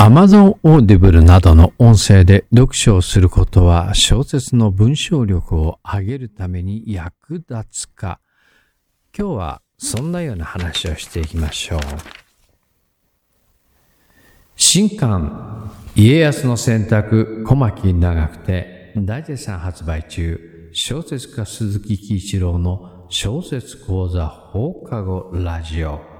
Amazon Audible などの音声で読書をすることは小説の文章力を上げるために役立つか。今日はそんなような話をしていきましょう。新刊家康の選択小牧長くて大絶賛発売中。小説家鈴木喜一郎の小説講座放課後ラジオ。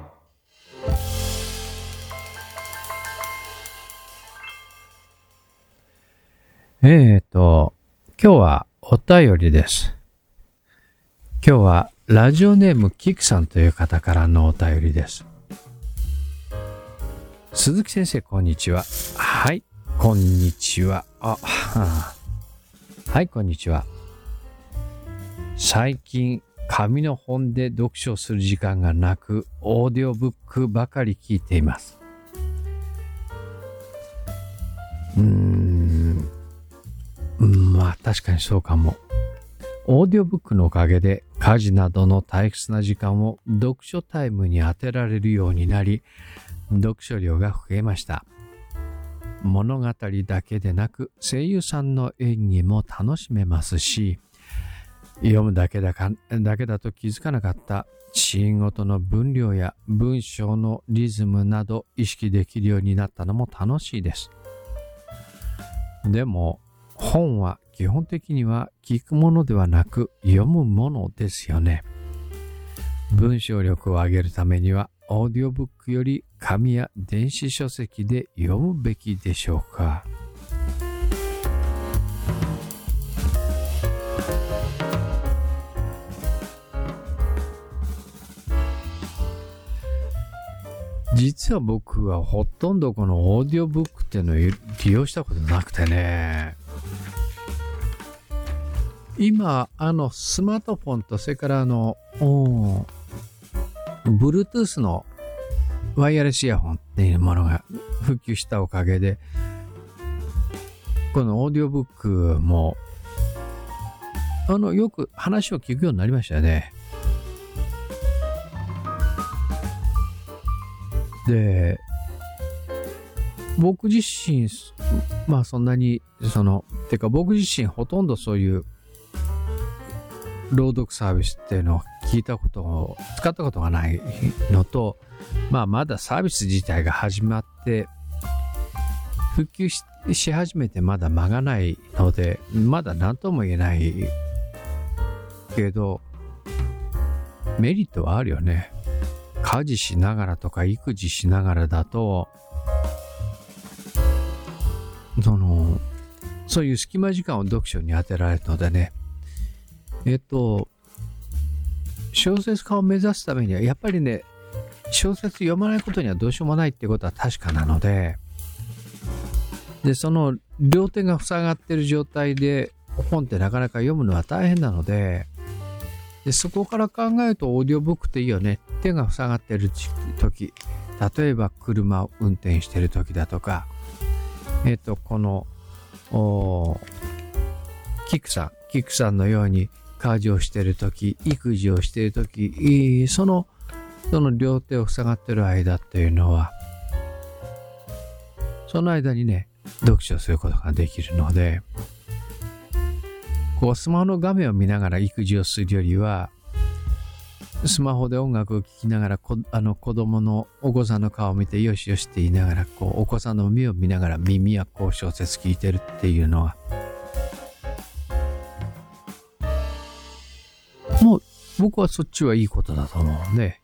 えーと、今日はお便りです。今日はラジオネームキクさんという方からのお便りです。鈴木先生、こんにちは。はい、こんにちは。あ、はい、こんにちは。最近、紙の本で読書する時間がなく、オーディオブックばかり聞いています。うん、確かにそうかも。オーディオブックのおかげで家事などの退屈な時間を読書タイムに当てられるようになり、読書量が増えました。物語だけでなく声優さんの演技も楽しめますし、読むだけだかだけだと気づかなかったシーンごとの分量や文章のリズムなど意識できるようになったのも楽しいです。でも本は基本的には聞くものではなく読むものですよね。文章力を上げるためにはオーディオブックより紙や電子書籍で読むべきでしょうか。実は僕はほとんどこのオーディオブックっていうのを利用したことなくてね。今、あの、スマートフォンと、それからあの、Bluetooth のワイヤレスイヤホンっていうものが普及したおかげで、このオーディオブックも、あの、よく話を聞くようになりましたよね。で、僕自身、まあそんなに、その、てか僕自身ほとんどそういう朗読サービスっていうのを聞いたことを、使ったことがないのと、まあまだサービス自体が始まって、復旧し始めてまだ間がないので、まだ何とも言えないけど、メリットはあるよね。家事しながらとか育児しながらだと、その、そういう隙間時間を読書に当てられるのでね、えっと、小説家を目指すためには、やっぱりね、小説読まないことにはどうしようもないってことは確かなので、で、その両手が塞がってる状態で本ってなかなか読むのは大変なので、でそこから考えるとオーディオブックっていいよね。手が塞がってる時、例えば車を運転してる時だとか、えっ、と、この、キクさん、キクさんのように家事をしている時、育児をしている時、その、その両手を塞がってる間っていうのは、その間にね、読書することができるので、こう、スマホの画面を見ながら育児をするよりは、スマホで音楽を聴きながらこ、あの子供のお子さんの顔を見てよしよしって言いながら、こう、お子さんの目を見ながら耳やこう小説聞いてるっていうのは、もう僕はそっちはいいことだと思うね。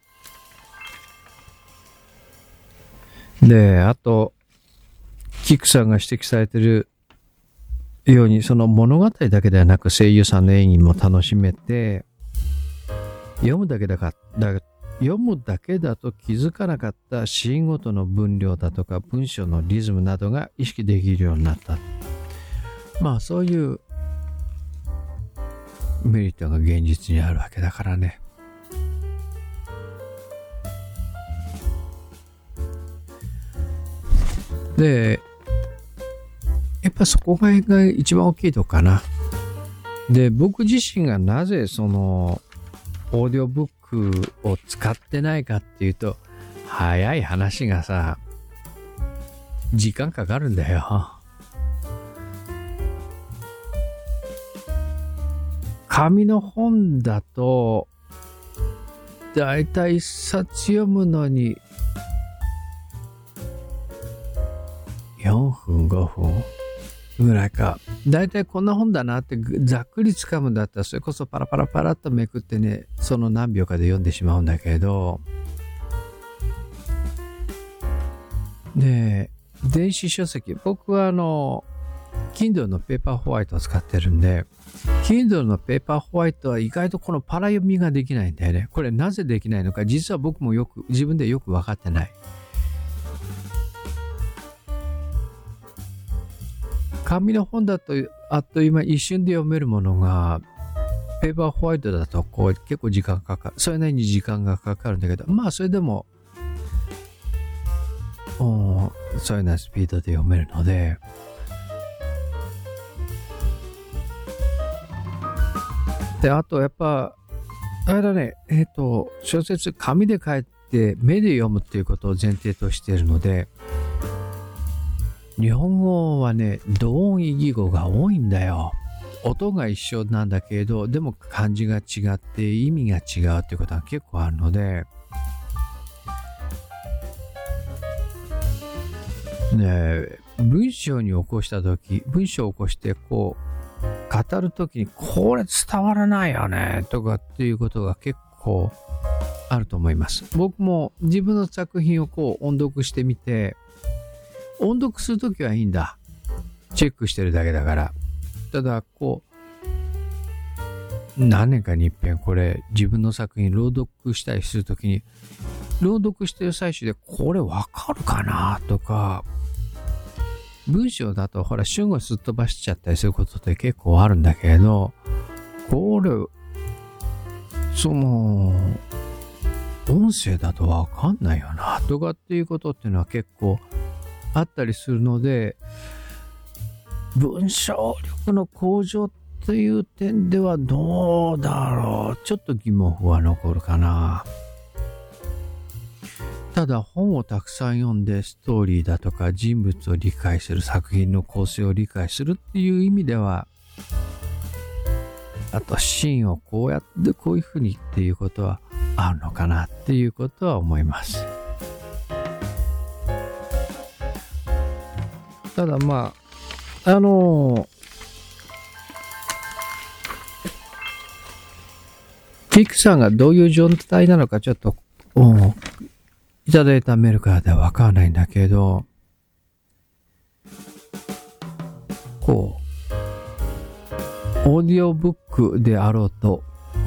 で、あと、キクさんが指摘されてるように、その物語だけではなく声優さんの演技も楽しめて、読むだけだか、だ読むだけだと気づかなかったシーンごとの分量だとか文章のリズムなどが意識できるようになった。まあそういうメリットが現実にあるわけだからね。で、やっぱそこが一番大きいとこかな。で、僕自身がなぜその、オーディオブックを使ってないかっていうと、早い話がさ、時間かかるんだよ。紙の本だと、だいたい一冊読むのに、4分、5分？ぐらいか。だいたいこんな本だなってざっくり掴むんだったら、それこそパラパラパラっとめくってね、その何秒かで読んでしまうんだけど、で、電子書籍、僕はあの、Kindle のペーパーホワイトを使ってるんで、Kindle のペーパーホワイトは意外とこのパラ読みができないんだよね。これなぜできないのか、実は僕もよく、自分でよく分かってない。紙の本だとあっという間一瞬で読めるものが、ペーパーホワイトだとこう結構時間かかる。それなりに時間がかかるんだけど、まあそれでも、そういうようなスピードで読めるので、で、あとやっぱ、あれだね、えっ、ー、と、小説紙で書いて目で読むっていうことを前提としているので、日本語はね、同音異義語が多いんだよ。音が一緒なんだけど、でも漢字が違って意味が違うっていうことが結構あるので、ね文章に起こした時、文章を起こしてこう、語る時にこれ伝わらないよねとかっていうことが結構あると思います。僕も自分の作品をこう音読してみて、音読するときはいいんだ。チェックしてるだけだから。ただ、こう、何年かに一遍これ自分の作品朗読したりするときに、朗読してる最中でこれわかるかなとか、文章だとほら、主語すっ飛ばしちゃったりすることって結構あるんだけれど、これ、その、音声だとわかんないよな、とかっていうことっていうのは結構あったりするので、文章力の向上という点ではどうだろう。ちょっと疑問符は残るかな。ただ本をたくさん読んでストーリーだとか人物を理解する作品の構成を理解するっていう意味ではあとシーンをこうやってこういうふうにっていうことはあるのかなっていうことは思います。ただまあ、あのー、ピクさんがどういう状態なのかちょっと、いただいたメールからではわからないんだけど、こう、オーディオブックであろうと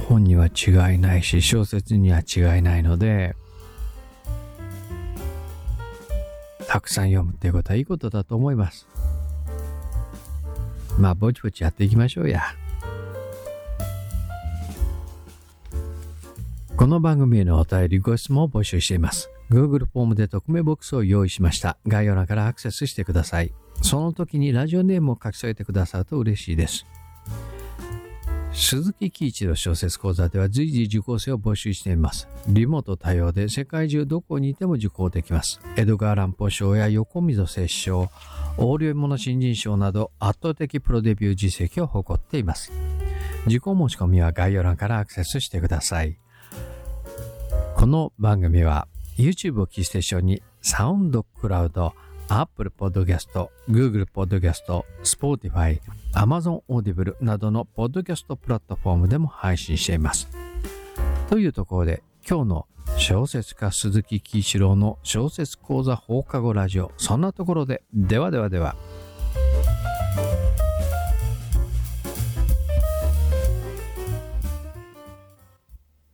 本には違いないし、小説には違いないので、たくさん読むっていうことはいいことだと思います。まあ、ぼちぼちやっていきましょうや。この番組へのお便りご質問を募集しています。Google フォームで匿名ボックスを用意しました。概要欄からアクセスしてください。その時にラジオネームを書き添えてくださると嬉しいです。鈴木喜一の小説講座では随時受講生を募集しています。リモート対応で世界中どこにいても受講できます。エドガー・ランポ賞や横溝摂賞、横領物新人賞など圧倒的プロデビュー実績を誇っています。受講申し込みは概要欄からアクセスしてください。この番組は YouTube をキーステーションにサウンドクラウド、Apple Podcast、Google Podcast、Spotify、Amazon Audible などのポッドキャストプラットフォームでも配信しています。というところで今日の小説家鈴木喜一郎の小説講座放課後ラジオそんなところでではではでは